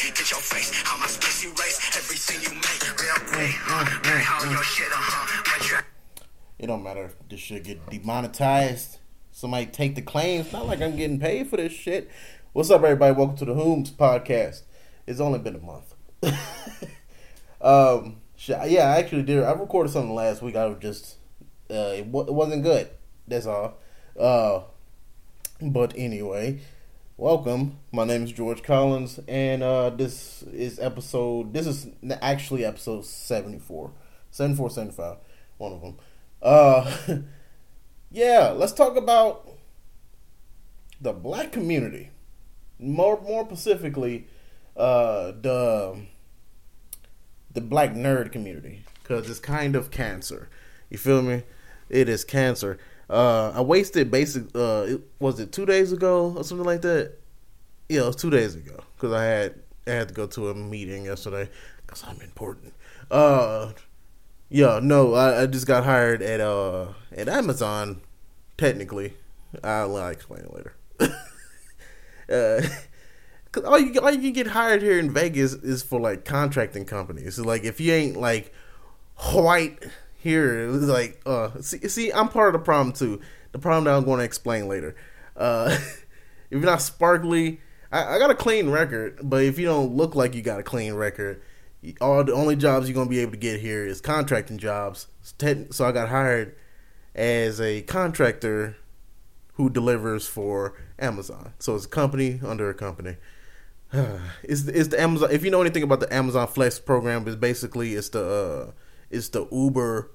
Get your face how my space erase everything you make. Real how your shit, uh huh. It don't matter if this shit get demonetized. Somebody take the claims. Not like I'm getting paid for this shit. What's up, everybody? Welcome to the Whomst podcast. It's only been a month. um, yeah, I actually did. I recorded something last week. I was just, uh, it, wa- it wasn't good. That's all. Uh, but anyway, welcome. My name is George Collins, and uh, this is episode. This is actually episode 74. 74, 75. One of them. Uh, yeah, let's talk about the black community. More, more specifically, uh, the the black nerd community, because it's kind of cancer. You feel me? It is cancer. Uh, I wasted basic. Uh, it, was it two days ago or something like that? Yeah, it was two days ago because I had I had to go to a meeting yesterday because I'm important. Uh, yeah, no, I, I just got hired at uh at Amazon. Technically, I'll, I'll explain it later. uh, cause all you all you can get hired here in Vegas is for like contracting companies. So like if you ain't like white here, it's like uh see see I'm part of the problem too. The problem that I'm going to explain later. Uh, if you're not sparkly, I, I got a clean record, but if you don't look like you got a clean record, all the only jobs you're gonna be able to get here is contracting jobs. So I got hired as a contractor who delivers for Amazon. So it's a company under a company. it's it's the Amazon. If you know anything about the Amazon Flex program, it's basically it's the uh, it's the Uber.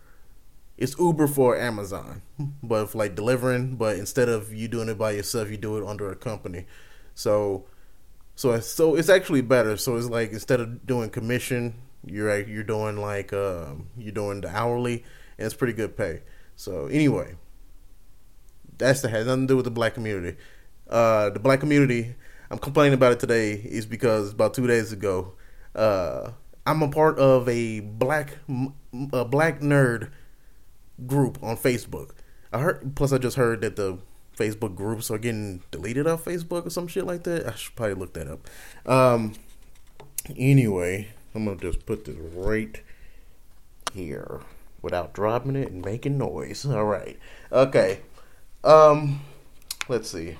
It's Uber for Amazon, but for like delivering. But instead of you doing it by yourself, you do it under a company. So so it's, so it's actually better. So it's like instead of doing commission, you're you're doing like um, you're doing the hourly, and it's pretty good pay. So anyway, that's the has nothing to do with the black community. Uh, the black community, I'm complaining about it today is because about two days ago, uh, I'm a part of a black a black nerd group on Facebook. I heard. Plus, I just heard that the Facebook groups are getting deleted off Facebook or some shit like that. I should probably look that up. Um, anyway, I'm gonna just put this right here without dropping it and making noise. All right. Okay. Um, let's see.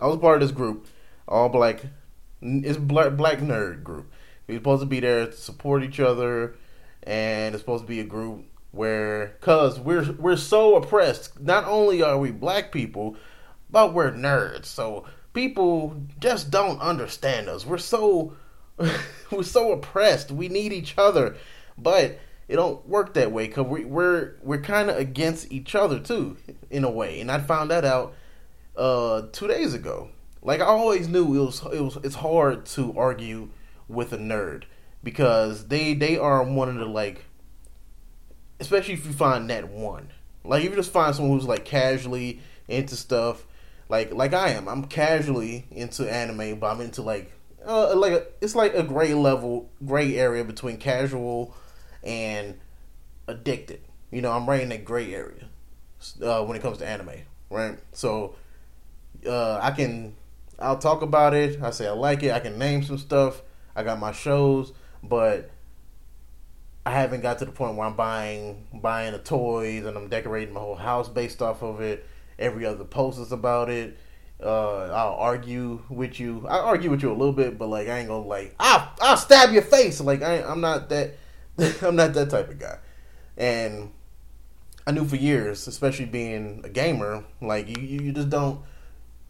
I was part of this group, all black. It's black black nerd group. We're supposed to be there to support each other, and it's supposed to be a group where cuz we're we're so oppressed. Not only are we black people but we're nerds. So people just don't understand us. We're so we're so oppressed. We need each other. But it don't work that way because we, we're we're kind of against each other too in a way. And i found that out uh two days ago. Like i always knew it was it was it's hard to argue with a nerd because they they are one of the like especially if you find that one. Like if you just find someone who's like casually into stuff, like like I am. I'm casually into anime, but I'm into like uh, like a, it's like a gray level, gray area between casual and addicted. You know, I'm right in that gray area uh, when it comes to anime, right? So uh, I can I'll talk about it. I say I like it. I can name some stuff. I got my shows, but I haven't got to the point where I'm buying buying the toys and I'm decorating my whole house based off of it. Every other post is about it. Uh, I'll argue with you. I argue with you a little bit, but like I ain't gonna like I'll I'll stab your face. Like I I'm not that I'm not that type of guy. And I knew for years, especially being a gamer, like you you just don't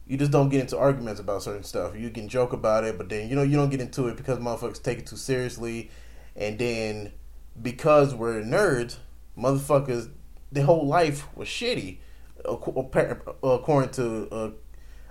you just don't get into arguments about certain stuff. You can joke about it, but then you know you don't get into it because motherfuckers take it too seriously, and then because we're nerds, motherfuckers, their whole life was shitty, according to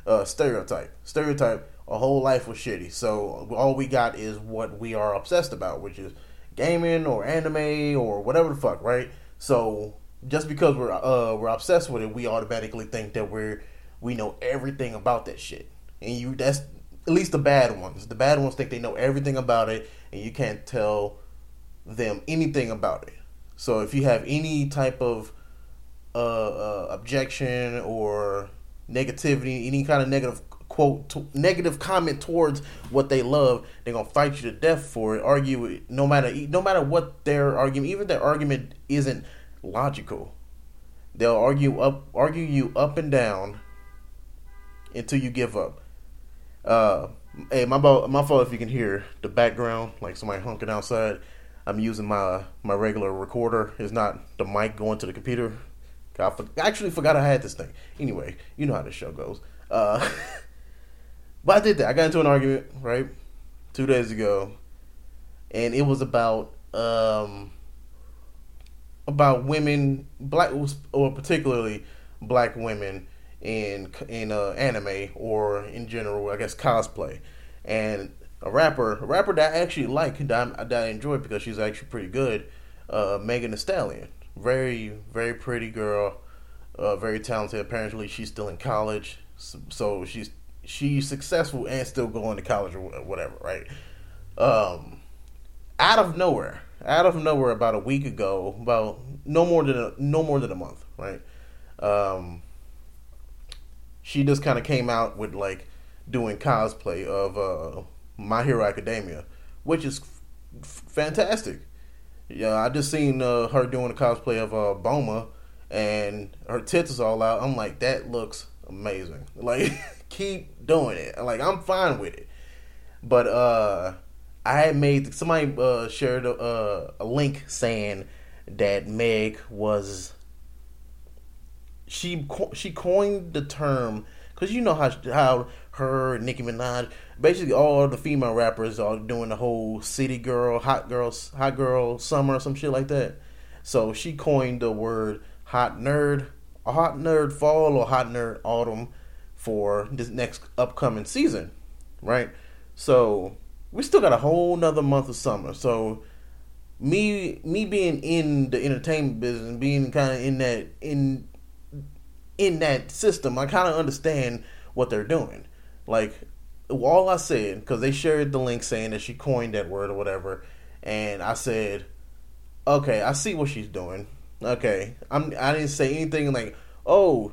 a, a stereotype. Stereotype, a whole life was shitty. So all we got is what we are obsessed about, which is gaming or anime or whatever the fuck, right? So just because we're uh, we're obsessed with it, we automatically think that we're we know everything about that shit. And you that's at least the bad ones. The bad ones think they know everything about it, and you can't tell them anything about it. So if you have any type of uh, uh, objection or negativity, any kind of negative quote t- negative comment towards what they love, they're gonna fight you to death for it. Argue no matter no matter what their argument, even their argument isn't logical. They'll argue up argue you up and down until you give up. Uh, hey, my my fault if you can hear the background, like somebody honking outside. I'm using my my regular recorder. It's not the mic going to the computer. I, for, actually forgot I had this thing. Anyway, you know how this show goes. Uh, but I did that. I got into an argument right two days ago, and it was about um about women, black or particularly black women in in uh, anime or in general, I guess cosplay, and a rapper, a rapper that I actually like, that I, that I enjoy because she's actually pretty good. Uh, Megan Thee Stallion, very very pretty girl, uh, very talented. Apparently, she's still in college, so, so she's she's successful and still going to college or whatever, right? Um, out of nowhere, out of nowhere, about a week ago, about no more than a, no more than a month, right? Um, she just kind of came out with like doing cosplay of uh, My Hero Academia, which is f- fantastic. Yeah, I just seen uh, her doing a cosplay of uh, Bulma, and her tits is all out. I'm like, that looks amazing. Like, keep doing it. Like, I'm fine with it. But uh, I had made somebody uh, shared a, a link saying that Meg was she she coined the term because you know how how her Nicki Minaj basically all the female rappers are doing the whole city girl hot girls hot girl summer or some shit like that. So she coined the word hot nerd, a hot nerd fall or hot nerd autumn for this next upcoming season, right? So we still got a whole nother month of summer. So me me being in the entertainment business, being kind of in that in in that system, I kind of understand what they're doing. Like, all I said, because they shared the link saying that she coined that word or whatever, and I said, okay, I see what she's doing. Okay, I'm. I didn't say anything like, oh,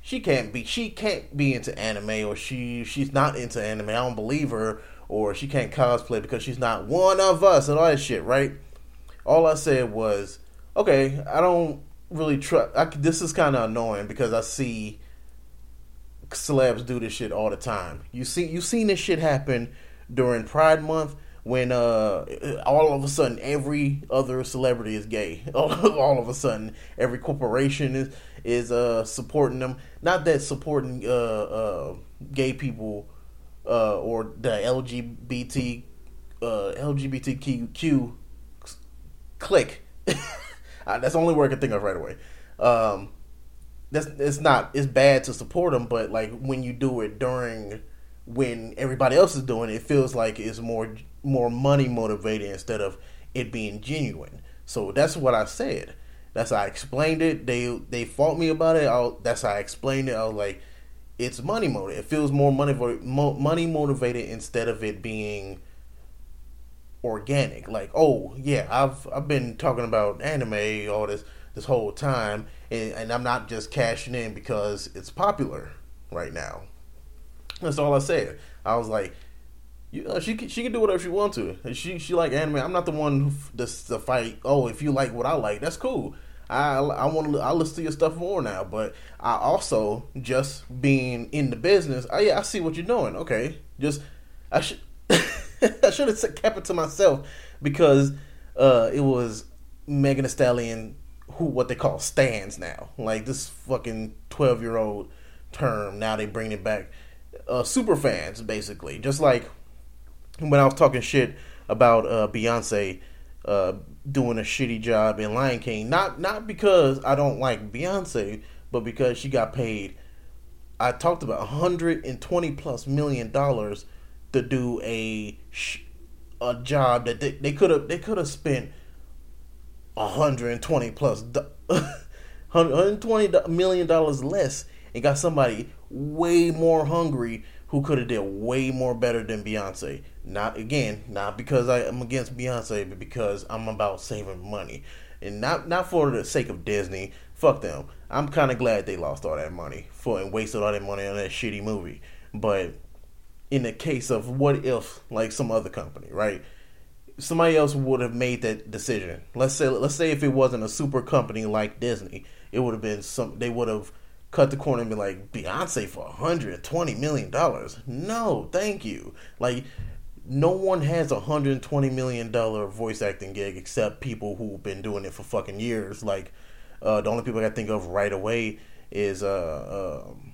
she can't be. She can't be into anime, or she she's not into anime. I don't believe her, or she can't cosplay because she's not one of us, and all that shit. Right? All I said was, okay, I don't really trust. This is kind of annoying because I see celebs do this shit all the time. You see, you seen this shit happen during Pride Month when uh all of a sudden every other celebrity is gay. all of a sudden, every corporation is is uh supporting them. Not that supporting uh uh gay people uh or the LGBT uh LGBTQ click. that's the only word I can think of right away. Um, that's it's not it's bad to support them, but like when you do it during when everybody else is doing it, it feels like it's more more money motivated instead of it being genuine. So that's what I said. That's how I explained it. They they fought me about it. I, that's how I explained it. I was like, it's money motivated. It feels more money money motivated instead of it being organic. Like, oh yeah, I've I've been talking about anime all this this whole time, and, and I'm not just cashing in because it's popular right now. That's all I said. I was like, you know, she can, she can do whatever she wants to. She she like anime. I'm not the one who to fight. Oh, if you like what I like, that's cool. I I want to I listen to your stuff more now. But I also just being in the business. Oh yeah, I see what you're doing. Okay, just I should I should have kept it to myself because uh, it was Megan Thee Stallion who what they call stands now. Like this fucking twelve year old term. Now they bring it back. Uh, super fans basically, just like when I was talking shit about uh, Beyonce uh, doing a shitty job in Lion King. Not not because I don't like Beyonce, but because she got paid. I talked about 120 plus million dollars to do a a job that they, they could have they could have spent 120 plus 120 million dollars less and got somebody way more hungry who could have did way more better than Beyonce. Not again, not because I am against Beyonce, but because I'm about saving money. And not not for the sake of Disney. Fuck them. I'm kind of glad they lost all that money for and wasted all that money on that shitty movie. But in the case of what if, like some other company, right? Somebody else would have made that decision. Let's say, let's say if it wasn't a super company like Disney, it would have been some. They would have cut the corner and be like Beyonce for 120 million dollars. No, thank you. Like no one has a 120 million dollar voice acting gig except people who've been doing it for fucking years. Like uh, the only people I think of right away is uh, um,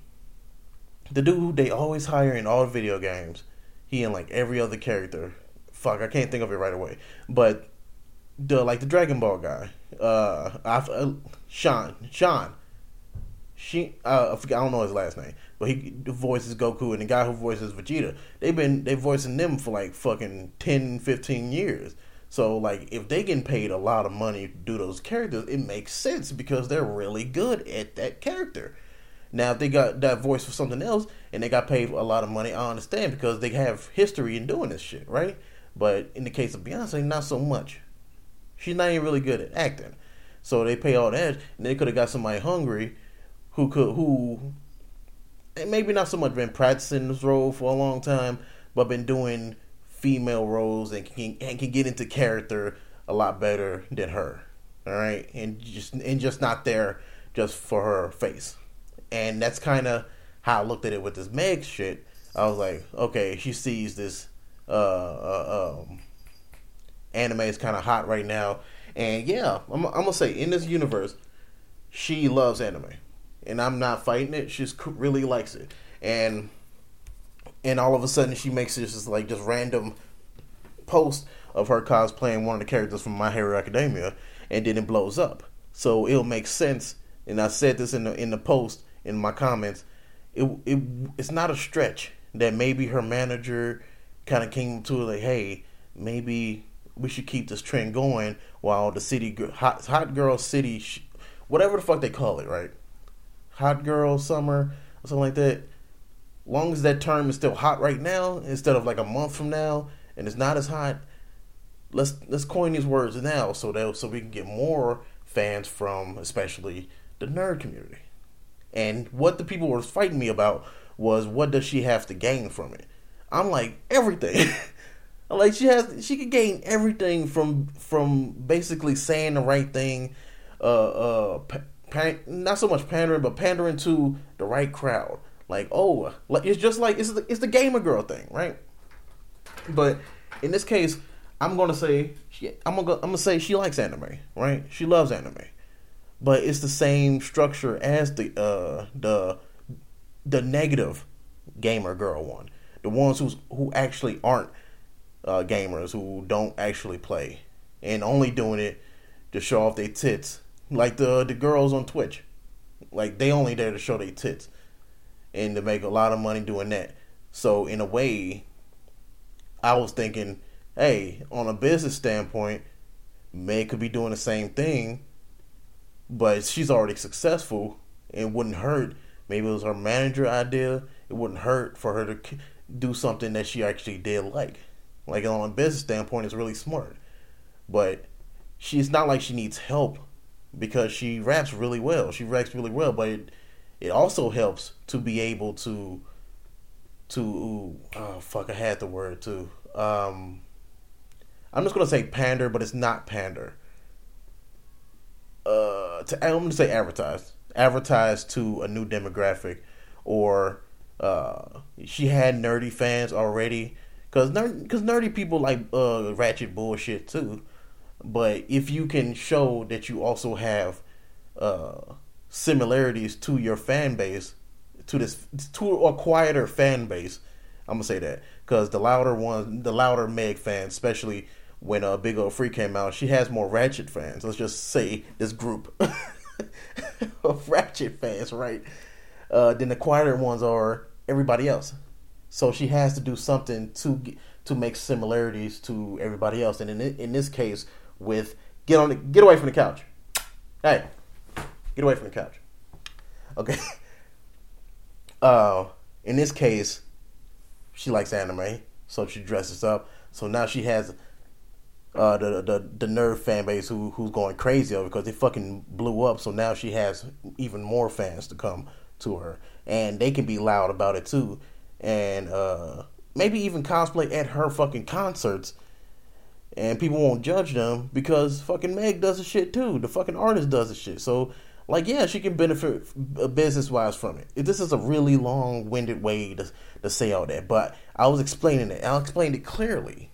the dude they always hire in all video games. He and like every other character. Fuck, I can't think of it right away. But the like the Dragon Ball guy, uh, I, uh Sean, Sean, she, uh, I forget, I don't know his last name, but he voices Goku and the guy who voices Vegeta. They've been they voicing them for like fucking 10, 15 years. So like if they getting paid a lot of money to do those characters, it makes sense because they're really good at that character. Now if they got that voice for something else and they got paid a lot of money, I understand because they have history in doing this shit, right? But in the case of Beyonce, not so much. She's not even really good at acting. So they pay all that, and they could have got somebody hungry who could who maybe not so much been practicing this role for a long time, but been doing female roles and can and can get into character a lot better than her. All right, and just and just not there just for her face, and that's kind of how I looked at it with this Meg shit. I was like, okay, she sees this uh, uh um, anime is kind of hot right now, and yeah, I'm, I'm gonna say in this universe, she loves anime and I'm not fighting it. She really likes it, and and all of a sudden she makes this just like just random post of her cosplaying one of the characters from My Hero Academia, and then it blows up. So it'll make sense. And I said this in the in the post in my comments. It it it's not a stretch that maybe her manager kind of came to like, hey, maybe we should keep this trend going while the city hot hot girl city, whatever the fuck they call it, right? hot girl summer or something like that. Long as that term is still hot right now, instead of like a month from now, and it's not as hot, let's let's coin these words now so that so we can get more fans from especially the nerd community. And what the people were fighting me about was what does she have to gain from it? I'm like everything. like she has she could gain everything from from basically saying the right thing, uh uh pan, not so much pandering, but pandering to the right crowd. Like, oh, like it's just like it's the, it's the gamer girl thing, right? But in this case, I'm gonna say she, I'm gonna I'm gonna say she likes anime, right? She loves anime, but it's the same structure as the uh the the negative gamer girl one, the ones who's who actually aren't uh, gamers who don't actually play and only doing it to show off their tits like the the girls on Twitch. Like they only there to show their tits and to make a lot of money doing that. So in a way, I was thinking, hey, on a business standpoint, May could be doing the same thing, but she's already successful. It wouldn't hurt. Maybe it was her manager idea. It wouldn't hurt for her to do something that she actually did like. Like on a business standpoint, it's really smart. But she's not like she needs help because she raps really well. She raps really well, but it, it also helps to be able to to oh fuck I had the word too. Um, I'm just gonna say pander, but it's not pander. Uh, to, I'm gonna say advertise, advertise to a new demographic, or uh, she had nerdy fans already, cause nerd, cause nerdy people like uh ratchet bullshit too. But if you can show that you also have uh, similarities to your fan base, to this to a quieter fan base, I'm gonna say that because the louder ones, the louder Meg fans, especially when uh, Big Ole Freak came out, she has more Ratchet fans. Let's just say this group of Ratchet fans, right? Uh, then the quieter ones are everybody else. So she has to do something to to make similarities to everybody else. And in in this case, with get on the, get away from the couch. Hey, get away from the couch. Okay. Uh, in this case, she likes anime, so she dresses up. So now she has uh, the the the nerd fan base who who's going crazy over because they fucking blew up. So now she has even more fans to come to her, and they can be loud about it too. and uh, maybe even cosplay at her fucking concerts. And people won't judge them because fucking Meg does the shit too. The fucking artist does the shit. So, like, yeah, she can benefit business wise from it. This is a really long winded way to, to say all that, but I was explaining it. I explained it clearly.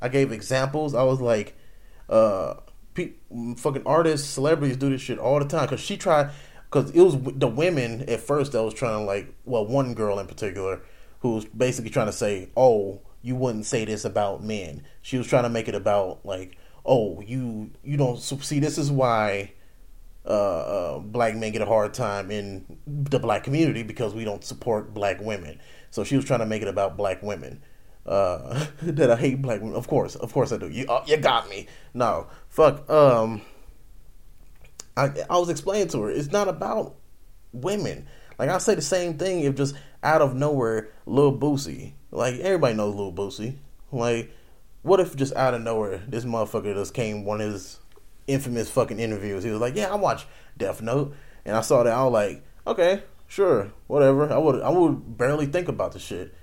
I gave examples. I was like, uh, pe- fucking artists, celebrities do this shit all the time. Cause she tried, cause it was the women at first that was trying to like, well, one girl in particular who was basically trying to say, oh, you wouldn't say this about men. She was trying to make it about like, oh, you you don't see this is why uh, uh, black men get a hard time in the black community because we don't support black women. So she was trying to make it about black women. Uh, that I hate black women. Of course, of course I do. You uh, you got me. No, fuck. Um, I I was explaining to her it's not about women. Like I say the same thing if just out of nowhere, Lil Boosie. Like everybody knows Lil Boosie. Like, what if just out of nowhere this motherfucker just came one of his infamous fucking interviews? He was like, "Yeah, I watched Death Note," and I saw that. I was like, "Okay, sure, whatever." I would I would barely think about the shit.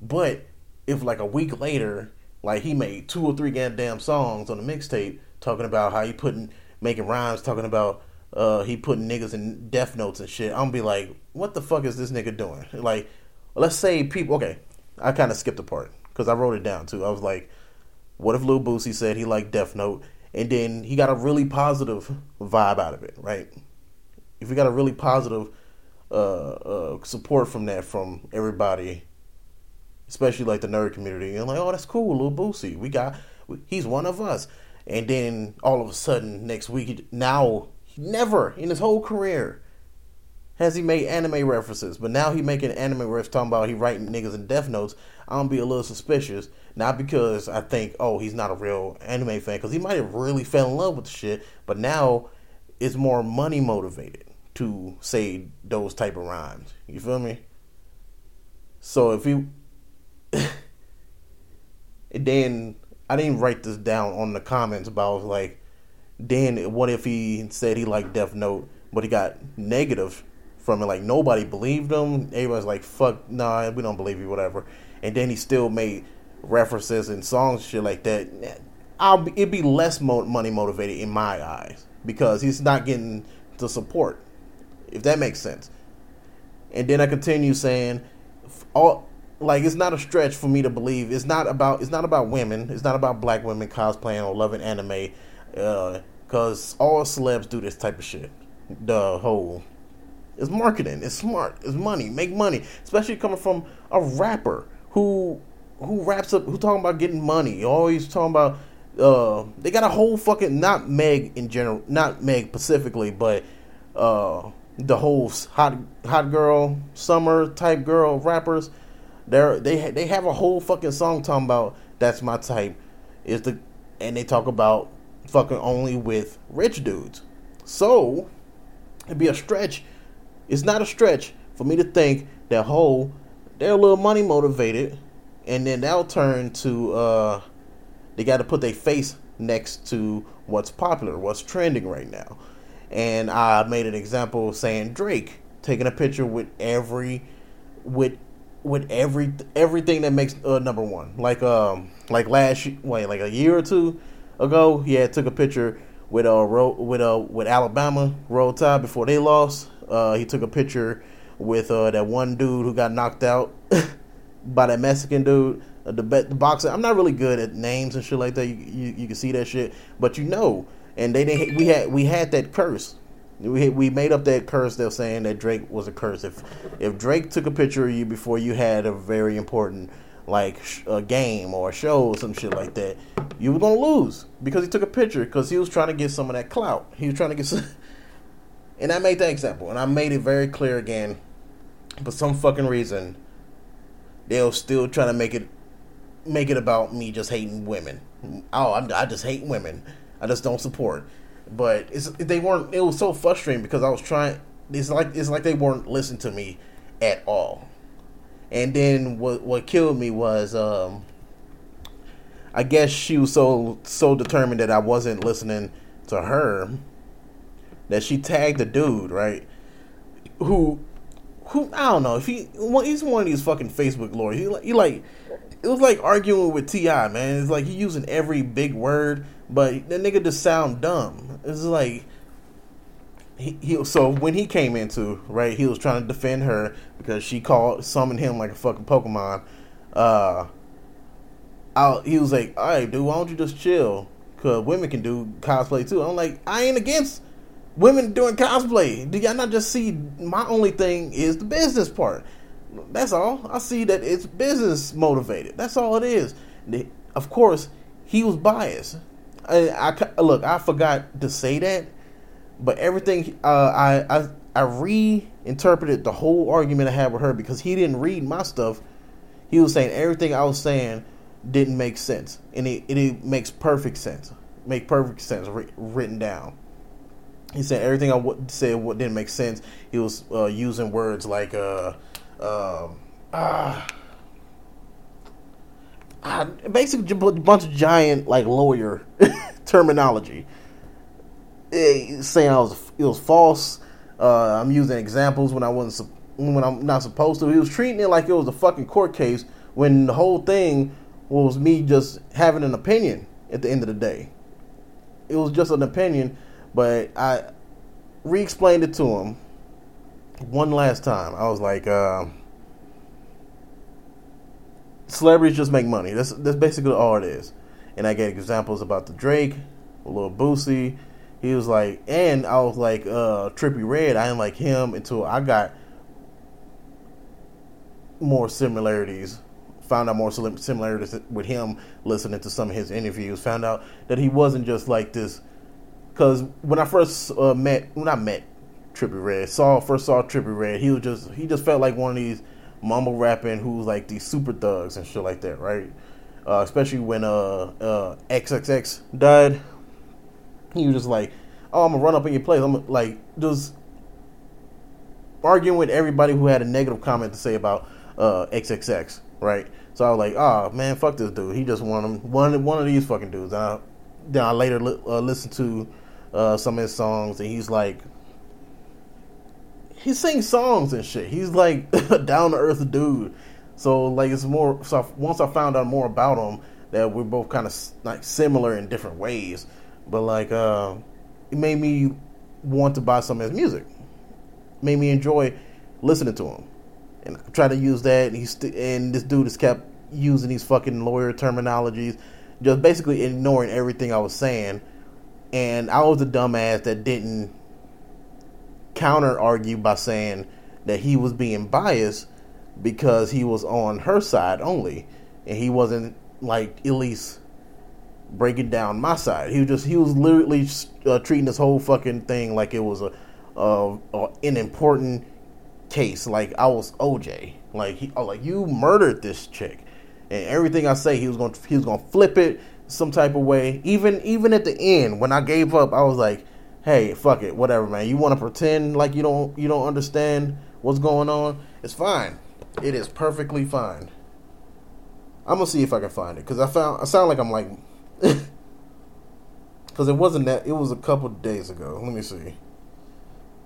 But if like a week later, like he made two or three goddamn songs on the mixtape talking about how he putting making rhymes, talking about uh, he putting niggas in death notes and shit. I'm gonna be like, what the fuck is this nigga doing? Like, let's say people. Okay, I kind of skipped a part because I wrote it down too. I was like, what if Lil Boosie said he liked Death Note, and then he got a really positive vibe out of it, right? If we got a really positive uh, uh, support from that from everybody, especially like the nerd community, and like, oh, that's cool, Lil Boosie. We got, he's one of us. And then all of a sudden, next week, now Never in his whole career has he made anime references, but now he making anime references talking about he writing niggas in death notes. I'm be a little suspicious, not because I think oh he's not a real anime fan, because he might have really fell in love with the shit, but now it's more money motivated to say those type of rhymes. You feel me? So if and then I didn't write this down on the comments, but I was like then what if he said he liked Death Note, but he got negative from it? Like nobody believed him. Everybody's like, "Fuck, nah, we don't believe you," whatever. And then he still made references and songs, shit like that. I'll be, it'd be less mo- money motivated in my eyes because he's not getting the support, if that makes sense. And then I continue saying, all like it's not a stretch for me to believe. It's not about it's not about women, it's not about black women cosplaying or loving anime because uh, all celebs do this type of shit. The whole. It's marketing, it's smart, it's money, make money, especially coming from a rapper who who raps up, who talking about getting money, always talking about. Uh, they got a whole fucking not Meg in general, not Meg specifically, but uh, the whole hot hot girl summer type girl rappers. They're, they they have a whole fucking song talking about that's my type. Is the and they talk about fucking only with rich dudes. So it'd be a stretch. It's not a stretch for me to think that whole they're a little money motivated, and then they'll turn to uh, they got to put their face next to what's popular, what's trending right now. And I made an example saying Drake taking a picture with every with with every everything that makes uh, number one. Like um like last wait like a year or two ago, he had took a picture with uh with uh with Alabama Roll Tide before they lost. Uh, he took a picture with uh that one dude who got knocked out by that Mexican dude. Uh, the the boxer. I'm not really good at names and shit like that. You, you, you can see that shit, but you know. And they didn't. We had we had that curse. We we made up that curse. They're saying that Drake was a curse. If if Drake took a picture of you before you had a very important like a game or a show or some shit like that, you were gonna lose because he took a picture because he was trying to get some of that clout. He was trying to get some, and I made that example, and I made it very clear again. For some fucking reason, they'll still try to make it make it about me just hating women. Oh, I'm, I just hate women. I just don't support. But it's they weren't. It was so frustrating because I was trying. It's like it's like they weren't listening to me at all. And then what what killed me was um, I guess she was so so determined that I wasn't listening to her that she tagged the dude, right? Who who I don't know if he he's one of these fucking Facebook lawyers. He he like it was like arguing with Ti man. It's like he using every big word, but the nigga just sound dumb. It's like he, he so when he came into right, he was trying to defend her because she called summoned him like a fucking Pokemon. Uh, I, he was like, "All right, dude, why don't you just chill? Cause women can do cosplay too." I'm like, I ain't against women doing cosplay. Do y'all not just see my only thing is the business part? That's all. I see that it's business motivated. That's all it is. Of course, he was biased. I, I look. I forgot to say that but everything uh, I I I reinterpreted the whole argument I had with her because he didn't read my stuff. He was saying everything I was saying didn't make sense, and it it, makes perfect sense. Make perfect sense written down. He said everything I w- said what didn't make sense. He was uh, using words like uh, uh, ah, uh, basically a bunch of giant like lawyer terminology saying I was it was false. Uh, I'm using examples when I wasn't when I'm not supposed to. He was treating it like it was a fucking court case when the whole thing was me just having an opinion at the end of the day. It was just an opinion, but I re-explained it to him one last time. I was like, uh, celebrities just make money. That's that's basically all it is. And I gave examples about the Drake, a little Boosie, he was like, and I was like, uh, Trippie Redd. I didn't like him until I got more similarities. Found out more similarities with him listening to some of his interviews. Found out that he wasn't just like this. Because when I first uh, met, when I met Trippie Redd, saw first saw Trippie Redd, he was just he just felt like one of these mumble rapping who's like these super thugs and shit like that, right? Uh, especially when uh, uh, XXX died he was just like, "Oh, I'm gonna run up in your place." I'm like just arguing with everybody who had a negative comment to say about uh, XXX, right? So I was like, "Oh man, fuck this dude. He just them, one one of these fucking dudes." And I, then I later li- uh, listened to uh, some of his songs, and he's like, he sings songs and shit. He's like a down to earth dude. So like it's more. So once I found out more about him, that we're both kind of like similar in different ways but like uh, it made me want to buy some of his music. Made me enjoy listening to him, and I try to use that. And he's st- and this dude has kept using these fucking lawyer terminologies, just basically ignoring everything I was saying. And I was the dumbass that didn't counter argue by saying that he was being biased because he was on her side only, and he wasn't like at least breaking down my side. He was just he was literally uh, treating this whole fucking thing like it was a uh, an important case. Like I was OJ. Like he, oh, like you murdered this chick, and everything I say, he was to he was to flip it some type of way. Even even at the end, when I gave up, I was like, hey, fuck it, whatever, man. You want to pretend like you don't you don't understand what's going on? It's fine. It is perfectly fine. I'm gonna see if I can find it because I found I sound like I'm like because it wasn't that. It was a couple days ago. Let me see.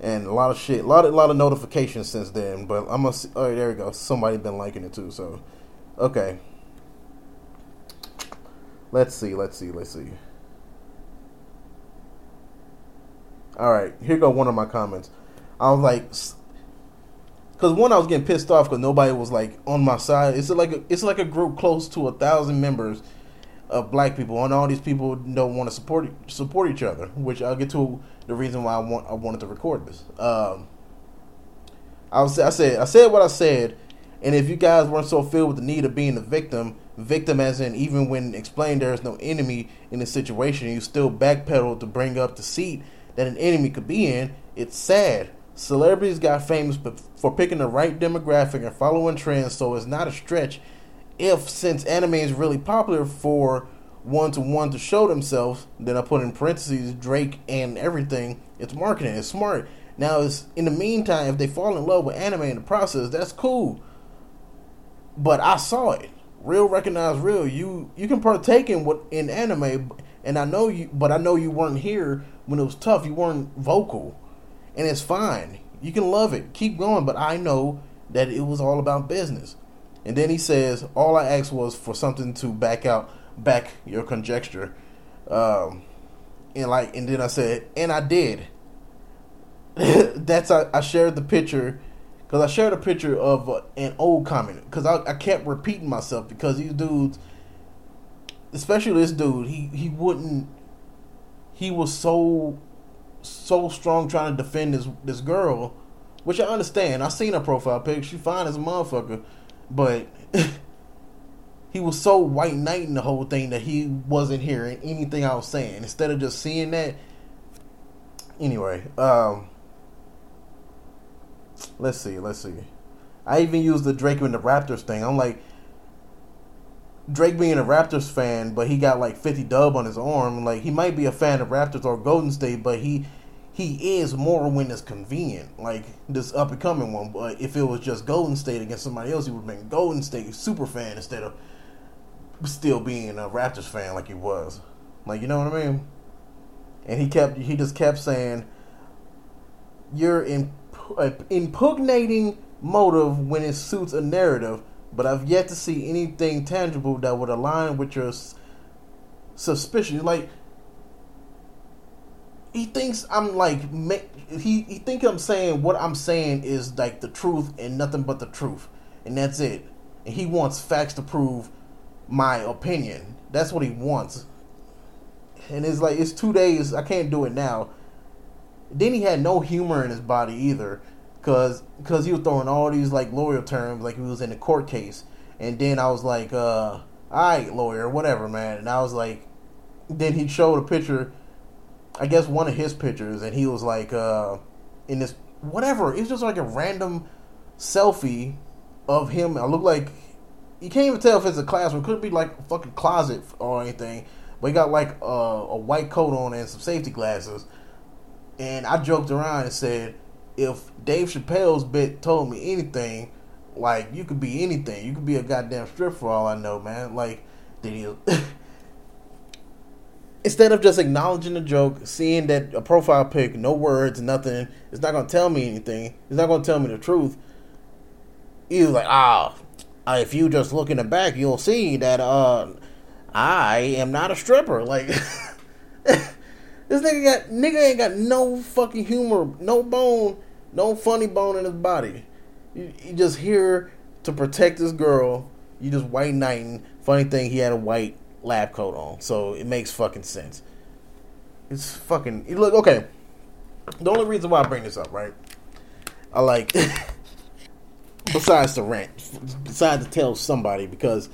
And a lot of shit, a lot of a lot of notifications since then. But I'm gonna. See, oh, there we go. Somebody been liking it too. So, okay. Let's see. Let's see. Let's see. All right, here go one of my comments. I was like, because one, I was getting pissed off because nobody was like on my side. It's like a, it's like a group close to a thousand members of black people, and all these people don't want to support support each other. Which I'll get to the reason why I want I wanted to record this. Um, I was I said I said what I said, and if you guys weren't so filled with the need of being a victim, victim as in even when explained there is no enemy in the situation, you still backpedal to bring up the seat that an enemy could be in. It's sad. Celebrities got famous for picking the right demographic and following trends, so it's not a stretch if since anime is really popular for one to one to show themselves, then I put in parentheses Drake and everything. It's marketing. It's smart. Now, it's in the meantime, if they fall in love with anime in the process, that's cool. But I saw it. Real recognize real. You you can partake in what in anime, and I know you, but I know you weren't here when it was tough. You weren't vocal, and it's fine. You can love it. Keep going. But I know that it was all about business. And then he says, all I asked was for something to back out, back your conjecture. Um, and like, and then I said, and I did. That's I, I shared the picture because I shared a picture of uh, an old comment because I, I kept repeating myself because these dudes, especially this dude, he he wouldn't. He was so so strong trying to defend this this girl, which I understand. I seen her profile pic. She fine as a motherfucker, but he was so white knighting the whole thing that he wasn't hearing anything I was saying. Instead of just seeing that. Anyway, um, let's see, let's see. I even used the Drake and the Raptors thing. I'm like, Drake being a Raptors fan, but he got like 50 dub on his arm. Like he might be a fan of Raptors or Golden State, but he he is more when it's convenient. Like this up and coming one. But if it was just Golden State against somebody else, he would have been Golden State super fan instead of still being a Raptors fan like he was. Like you know what I mean? And he kept he just kept saying, "You're in impugnating motive when it suits a narrative." But I've yet to see anything tangible that would align with your suspicion. Like he thinks I'm like he he think I'm saying what I'm saying is like the truth and nothing but the truth, and that's it. And he wants facts to prove my opinion. That's what he wants. And it's like it's two days. I can't do it now. Then he had no humor in his body either cause cause he was throwing all these like lawyer terms like he was in a court case, and then I was like, uh, all right, lawyer, whatever, man, and I was like, then he showed a picture, I guess one of his pictures, and he was like, uh, in this whatever, it's just like a random selfie of him. I look like you can't even tell if it's a classroom. It could be like a fucking closet or anything. But he got like uh, a white coat on and some safety glasses. And I joked around and said, if Dave Chappelle's bit told me anything, like you could be anything. You could be a goddamn strip for all I know, man. Like did he Instead of just acknowledging the joke, seeing that a profile pic, no words, nothing, it's not gonna tell me anything. It's not gonna tell me the truth. He was like, ah, oh, if you just look in the back, you'll see that uh, I am not a stripper. Like This nigga got nigga ain't got no fucking humor, no bone, no funny bone in his body. You, you just here to protect this girl. You just white knighting. Funny thing, he had a white lab coat on, so it makes fucking sense. It's fucking look okay. The only reason why I bring this up, right? I like besides the rant, besides to tell somebody because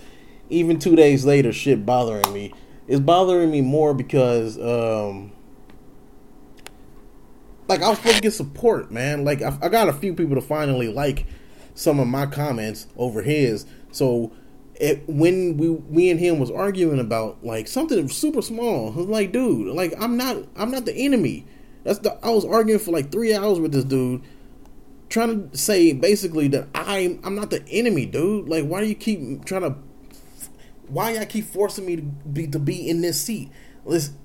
even two days later, shit bothering me. It's bothering me more because um, like I was supposed to get support, man. Like I, I, got a few people to finally like some of my comments over his. So it, when we we and him was arguing about like something super small, I was like, dude, like I'm not I'm not the enemy. That's the I was arguing for like three hours with this dude, trying to say basically that I'm I'm not the enemy, dude. Like why do you keep trying to? Why y'all keep forcing me to be to be in this seat? Listen,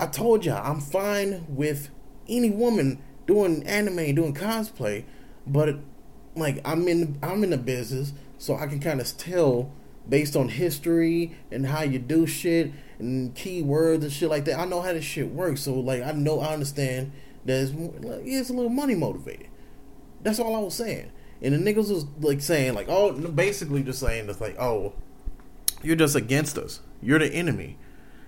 I told y'all I'm fine with any woman doing anime, doing cosplay, but like I'm in I'm in the business, so I can kind of tell based on history and how you do shit and keywords and shit like that. I know how this shit works, so like I know I understand that it's, it's a little money motivated. That's all I was saying. And the niggas was like saying like, oh, basically just saying it's like, oh, you're just against us. You're the enemy,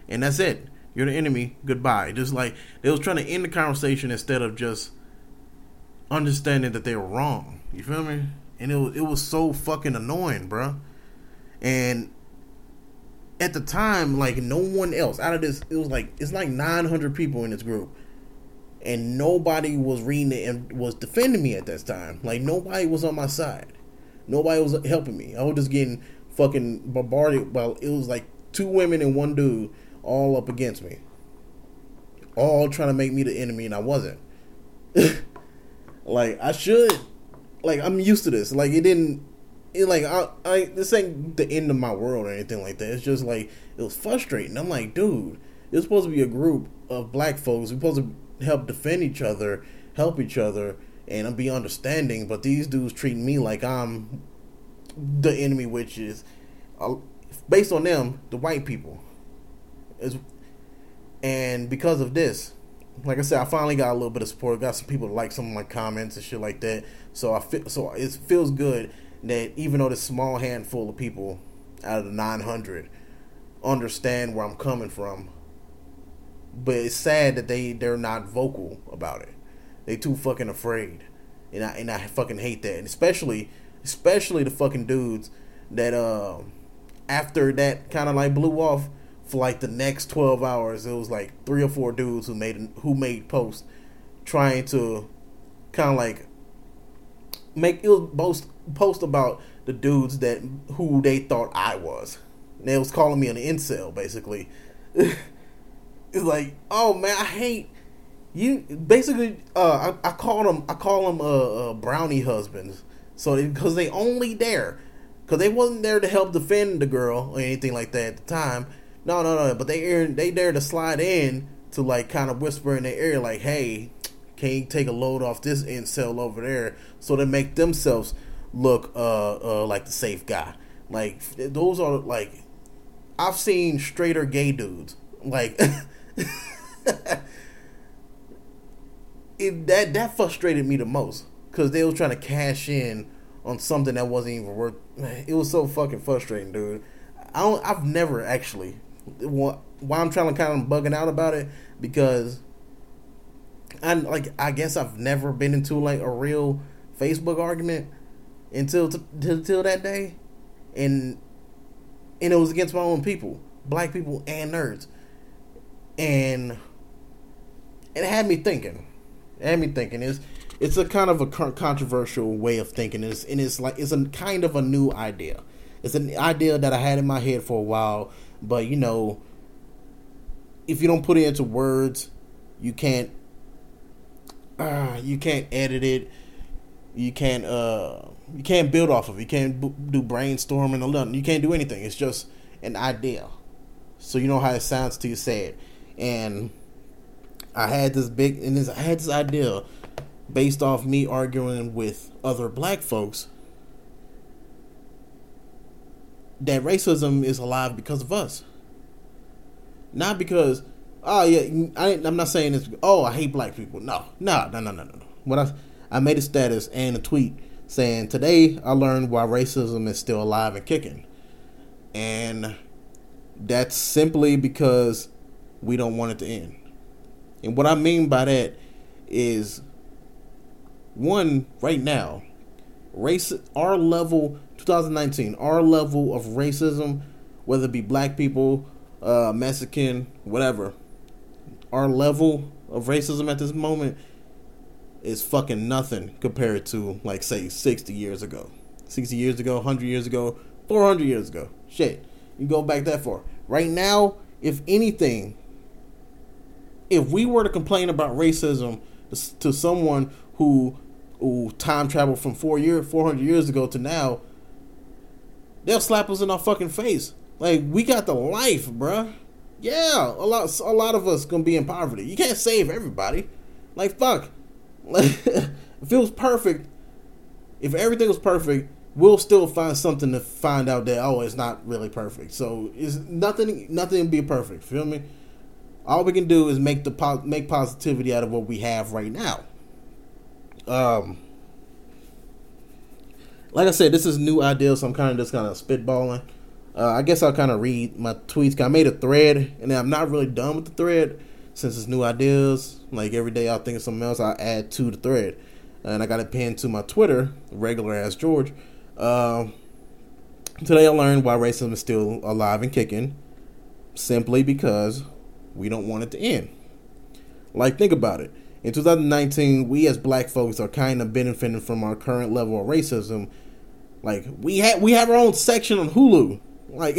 and that's it. You're the enemy. Goodbye. Just like they was trying to end the conversation instead of just understanding that they were wrong. You feel me? And it was, it was so fucking annoying, bro. And at the time, like no one else out of this, it was like it's like 900 people in this group, and nobody was reading it and was defending me at that time. Like nobody was on my side. Nobody was helping me. I was just getting fucking bombarded. Well, it was like two women and one dude all up against me, all trying to make me the enemy, and I wasn't. like I should, like I'm used to this. Like it didn't. It like I, I this ain't the end of my world or anything like that. It's just like it was frustrating. I'm like, dude, it's supposed to be a group of black folks. We're supposed to help defend each other, help each other and be understanding. But these dudes treat me like I'm the enemy, which is uh, based on them, the white people. And because of this, like I said, I finally got a little bit of support. Got some people like some of my comments and shit like that. So I feel so it feels good that even though this small handful of people out of the 900 understand where I'm coming from, but it's sad that they they're not vocal about it. They too fucking afraid, and I and I fucking hate that. And especially especially the fucking dudes that uh after that kind of like blew off for like the next 12 hours it was like three or four dudes who made who made posts trying to kind of like make it was post post about the dudes that who they thought I was. And they was calling me an incel basically. it's like, oh man, I hate you. Basically, uh, I, I call them I call them uh, uh brownie husbands. So because they, they only there because they wasn't there to help defend the girl or anything like that at the time. No, no, no. But they they there to slide in to like kind of whisper in their ear, like, "Hey, can you take a load off this incel over there?" So they make themselves look uh, uh like the safe guy. Like those are like I've seen straighter gay dudes like. it, that that frustrated me the most because they was trying to cash in on something that wasn't even worth. It was so fucking frustrating, dude. I don't. I've never actually why I'm trying to kind of bugging out about it because I like I guess I've never been into like a real Facebook argument until t- until that day, and and it was against my own people, black people and nerds, and it had me thinking. It had me thinking. It's it's a kind of a controversial way of thinking. It's, and it's like it's a kind of a new idea. It's an idea that I had in my head for a while but you know, if you don't put it into words, you can't. Uh, you can't edit it. You can't. Uh, you can't build off of. it. You can't b- do brainstorming or nothing. You can't do anything. It's just an idea. So you know how it sounds to you say it. And I had this big, and this, I had this idea based off me arguing with other black folks that racism is alive because of us. Not because, oh yeah, I, am not saying this. Oh, I hate black people. No, no, no, no, no, no. What I I made a status and a tweet saying today I learned why racism is still alive and kicking, and that's simply because we don't want it to end. And what I mean by that is one right now, race our level 2019, our level of racism, whether it be black people, uh, Mexican, whatever, our level of racism at this moment is fucking nothing compared to, like, say, 60 years ago. 60 years ago, 100 years ago, 400 years ago. Shit. You go back that far. Right now, if anything, if we were to complain about racism to someone who who time traveled from four year, 400 years ago to now, they'll slap us in our fucking face. Like we got the life, bruh. Yeah, a lot, a lot of us gonna be in poverty. You can't save everybody. Like fuck. if it was perfect, if everything was perfect, we'll still find something to find out that oh, it's not really perfect. So it's nothing. Nothing be perfect. Feel me? All we can do is make the make positivity out of what we have right now. Um, like I said, this is new ideas, so I'm kind of just kind of spitballing. Uh, I guess I'll kind of read my tweets. I made a thread, and I'm not really done with the thread since it's new ideas. Like every day, I'll think of something else. I'll add to the thread, and I got it pinned to my Twitter, regular as George. Uh, today, I learned why racism is still alive and kicking, simply because we don't want it to end. Like, think about it. In 2019, we as black folks are kind of benefiting from our current level of racism like we have we have our own section on Hulu. Like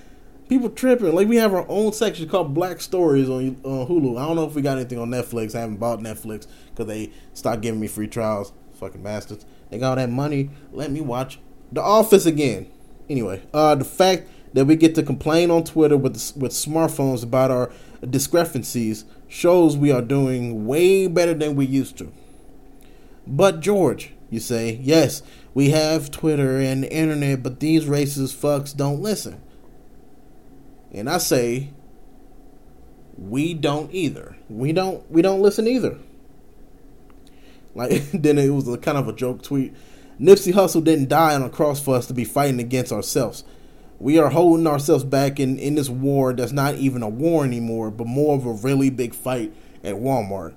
people tripping. Like we have our own section called Black Stories on on Hulu. I don't know if we got anything on Netflix. I haven't bought Netflix because they stopped giving me free trials. Fucking bastards. They got all that money. Let me watch The Office again. Anyway, uh, the fact that we get to complain on Twitter with with smartphones about our discrepancies shows we are doing way better than we used to. But George, you say, yes, we have Twitter and the internet, but these racist fucks don't listen. And I say, we don't either. We don't we don't listen either. Like then it was a kind of a joke tweet. Nipsey Hussle didn't die on a cross for us to be fighting against ourselves. We are holding ourselves back in, in this war that's not even a war anymore, but more of a really big fight at Walmart.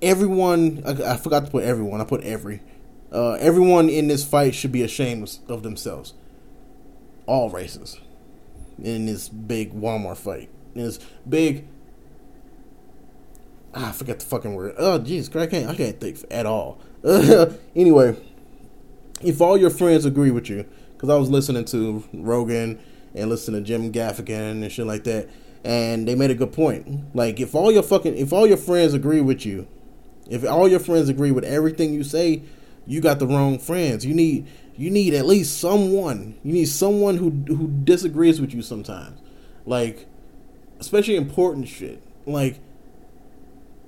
Everyone, I, I forgot to put everyone, I put every. Uh, everyone in this fight should be ashamed of themselves. All races. In this big Walmart fight. In this big Ah, I forget the fucking word. Oh, jeez, I can't, I can't think at all. anyway, if all your friends agree with you, because I was listening to Rogan and listening to Jim Gaffigan and shit like that, and they made a good point. Like, if all your fucking, if all your friends agree with you, if all your friends agree with everything you say, you got the wrong friends. You need, you need at least someone. You need someone who who disagrees with you sometimes, like, especially important shit, like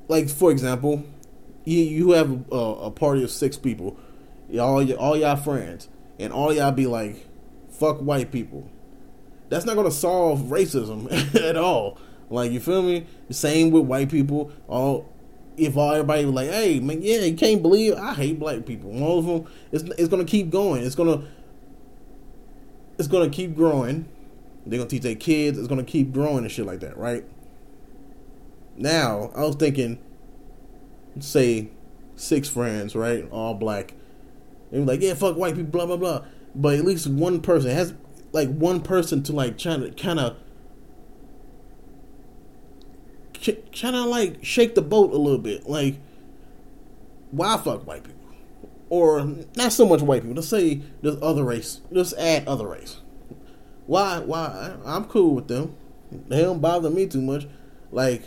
like for example, you you have a, a party of six people, all all y'all friends, and all y'all be like, "Fuck white people." That's not gonna solve racism at all. Like you feel me? Same with white people. All if all everybody was like, "Hey man, yeah, you can't believe I hate black people." One of them, it's it's gonna keep going. It's gonna it's gonna keep growing. They're gonna teach their kids. It's gonna keep growing and shit like that, right? Now, I was thinking, say, six friends, right? All black. And like, yeah, fuck white people, blah, blah, blah. But at least one person has, like, one person to, like, trying to kind of, trying to, like, shake the boat a little bit. Like, why fuck white people? Or not so much white people. Let's say there's other race. Let's add other race. Why? Why? I'm cool with them. They don't bother me too much. Like,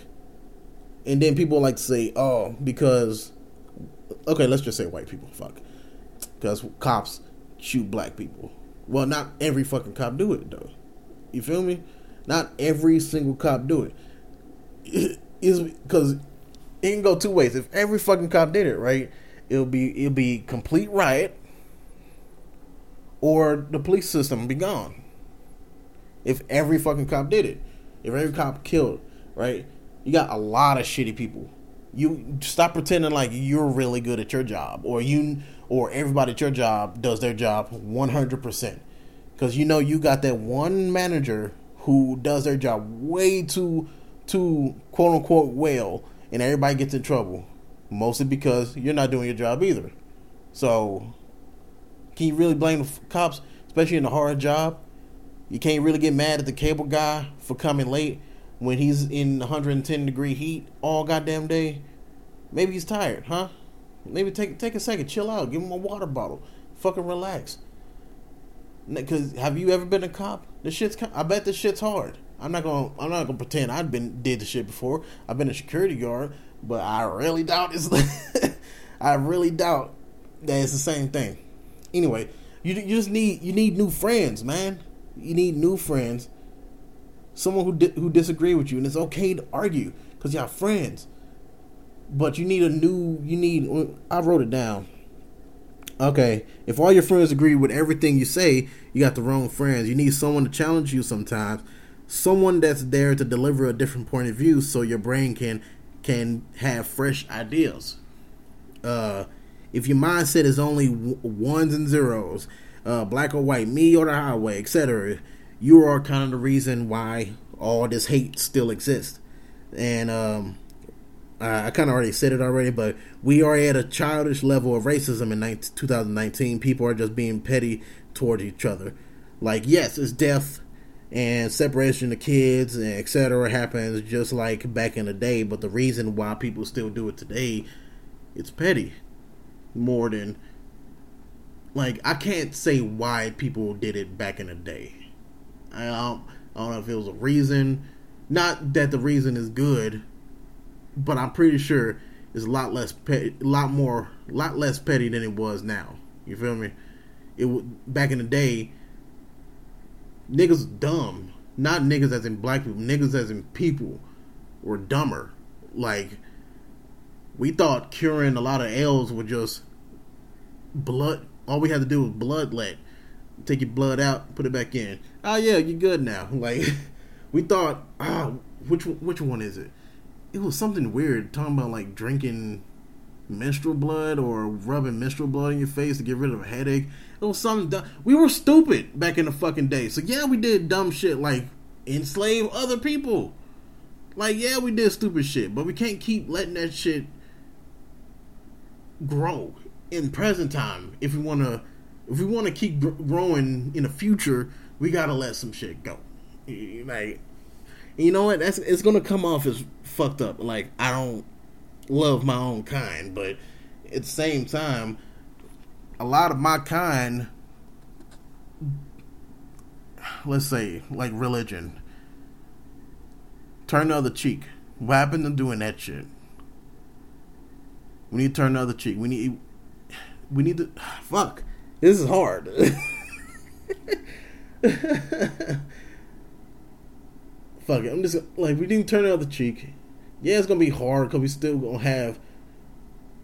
and then people like to say, "Oh, because okay, let's just say white people, fuck, because cops shoot black people." Well, not every fucking cop do it though. You feel me? Not every single cop do it. Is because it can go two ways. If every fucking cop did it, right, it'll be it'll be complete riot, or the police system be gone. If every fucking cop did it, if every cop killed, right, you got a lot of shitty people. You stop pretending like you're really good at your job, or you, or everybody at your job does their job 100 percent, because you know you got that one manager who does their job way too, too quote unquote well, and everybody gets in trouble, mostly because you're not doing your job either. So, can you really blame the cops, especially in a hard job? You can't really get mad at the cable guy for coming late when he's in 110 degree heat all goddamn day. Maybe he's tired, huh? Maybe take take a second, chill out, give him a water bottle, fucking relax. Cause have you ever been a cop? This shit's I bet the shit's hard. I'm not gonna I'm not gonna pretend I've been did the shit before. I've been a security guard, but I really doubt it's. I really doubt that it's the same thing. Anyway, you you just need you need new friends, man. You need new friends someone who di- who disagree with you, and it's okay to argue because y'all friends. But you need a new. You need. I wrote it down. Okay, if all your friends agree with everything you say, you got the wrong friends. You need someone to challenge you sometimes. Someone that's there to deliver a different point of view, so your brain can can have fresh ideas. Uh, if your mindset is only ones and zeros, uh, black or white, me or the highway, etc you are kind of the reason why all this hate still exists. And um, I, I kind of already said it already, but we are at a childish level of racism in 19, 2019. People are just being petty towards each other. Like, yes, it's death and separation of kids and etc. happens just like back in the day, but the reason why people still do it today, it's petty more than like I can't say why people did it back in the day I don't, I don't know if it was a reason. Not that the reason is good, but I'm pretty sure it's a lot less petty, a lot more, a lot less petty than it was now. You feel me? It back in the day, niggas dumb. Not niggas as in black people, niggas as in people were dumber. Like we thought curing a lot of ails would just blood. All we had to do was bloodlet. Take your blood out, put it back in. Oh yeah, you're good now. Like we thought. Ah, which which one is it? It was something weird talking about like drinking menstrual blood or rubbing menstrual blood in your face to get rid of a headache. It was something dumb. We were stupid back in the fucking day. So yeah, we did dumb shit like enslave other people. Like yeah, we did stupid shit, but we can't keep letting that shit grow in present time. If we want to, if we want to keep gr- growing in the future, we gotta let some shit go. Like, you know what? That's it's gonna come off as fucked up. Like I don't love my own kind, but at the same time, a lot of my kind, let's say, like religion, turn the other cheek. What happened to doing that shit? We need to turn the other cheek. We need, we need to. Fuck, this is hard. Fuck it. I'm just like we didn't turn out the cheek yeah, it's gonna be hard because we still gonna have,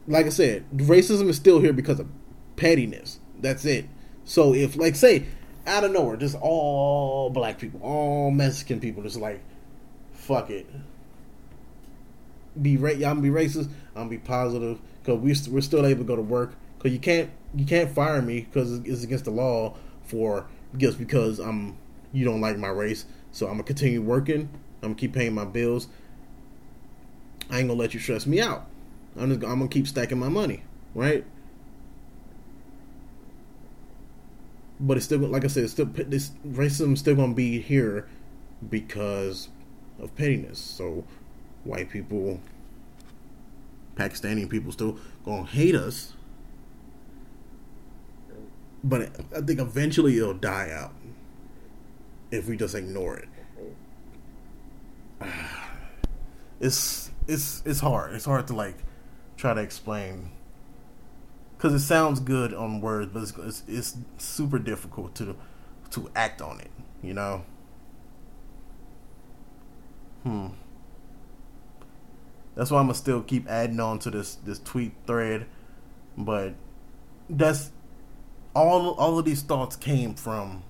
like I said, racism is still here because of pettiness. That's it. So if, like, say, out of nowhere, just all black people, all Mexican people, just like, fuck it, be ra- y'all gonna be racist. I'm gonna be positive because we st- we're still able to go to work. Because you can't you can't fire me because it's against the law for just because I'm you don't like my race. So I'm gonna continue working. I'm gonna keep paying my bills. I ain't gonna let you stress me out. I'm just I'm gonna keep stacking my money, right? But it's still like I said, it's still this racism still gonna be here because of pettiness. So white people, Pakistani people still gonna hate us. But I think eventually it'll die out if we just ignore it. It's it's it's hard. It's hard to like try to explain because it sounds good on words, but it's, it's, it's super difficult to to act on it. You know. Hmm. That's why I'm gonna still keep adding on to this this tweet thread, but that's all. All of these thoughts came from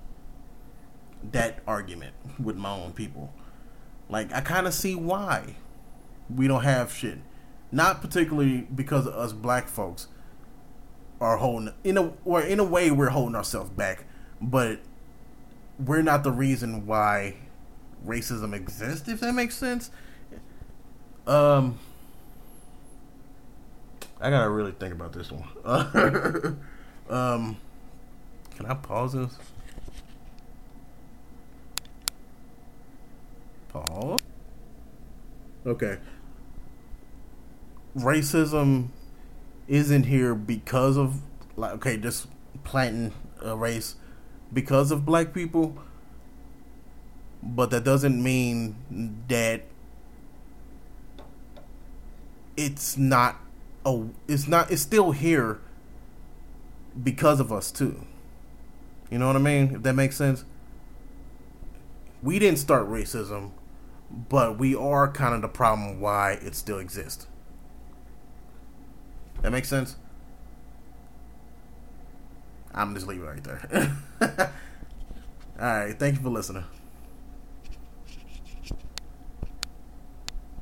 that argument with my own people. Like I kind of see why we don't have shit. Not particularly because of us black folks are holding in a or in a way we're holding ourselves back, but we're not the reason why racism exists. If that makes sense. Um, I gotta really think about this one. um, can I pause this? Pause. Okay racism isn't here because of like okay, just planting a race because of black people, but that doesn't mean that it's not a it's not it's still here because of us too. You know what I mean? If that makes sense. We didn't start racism, but we are kind of the problem why it still exists. That makes sense? I'm just leaving right there. All right. Thank you for listening.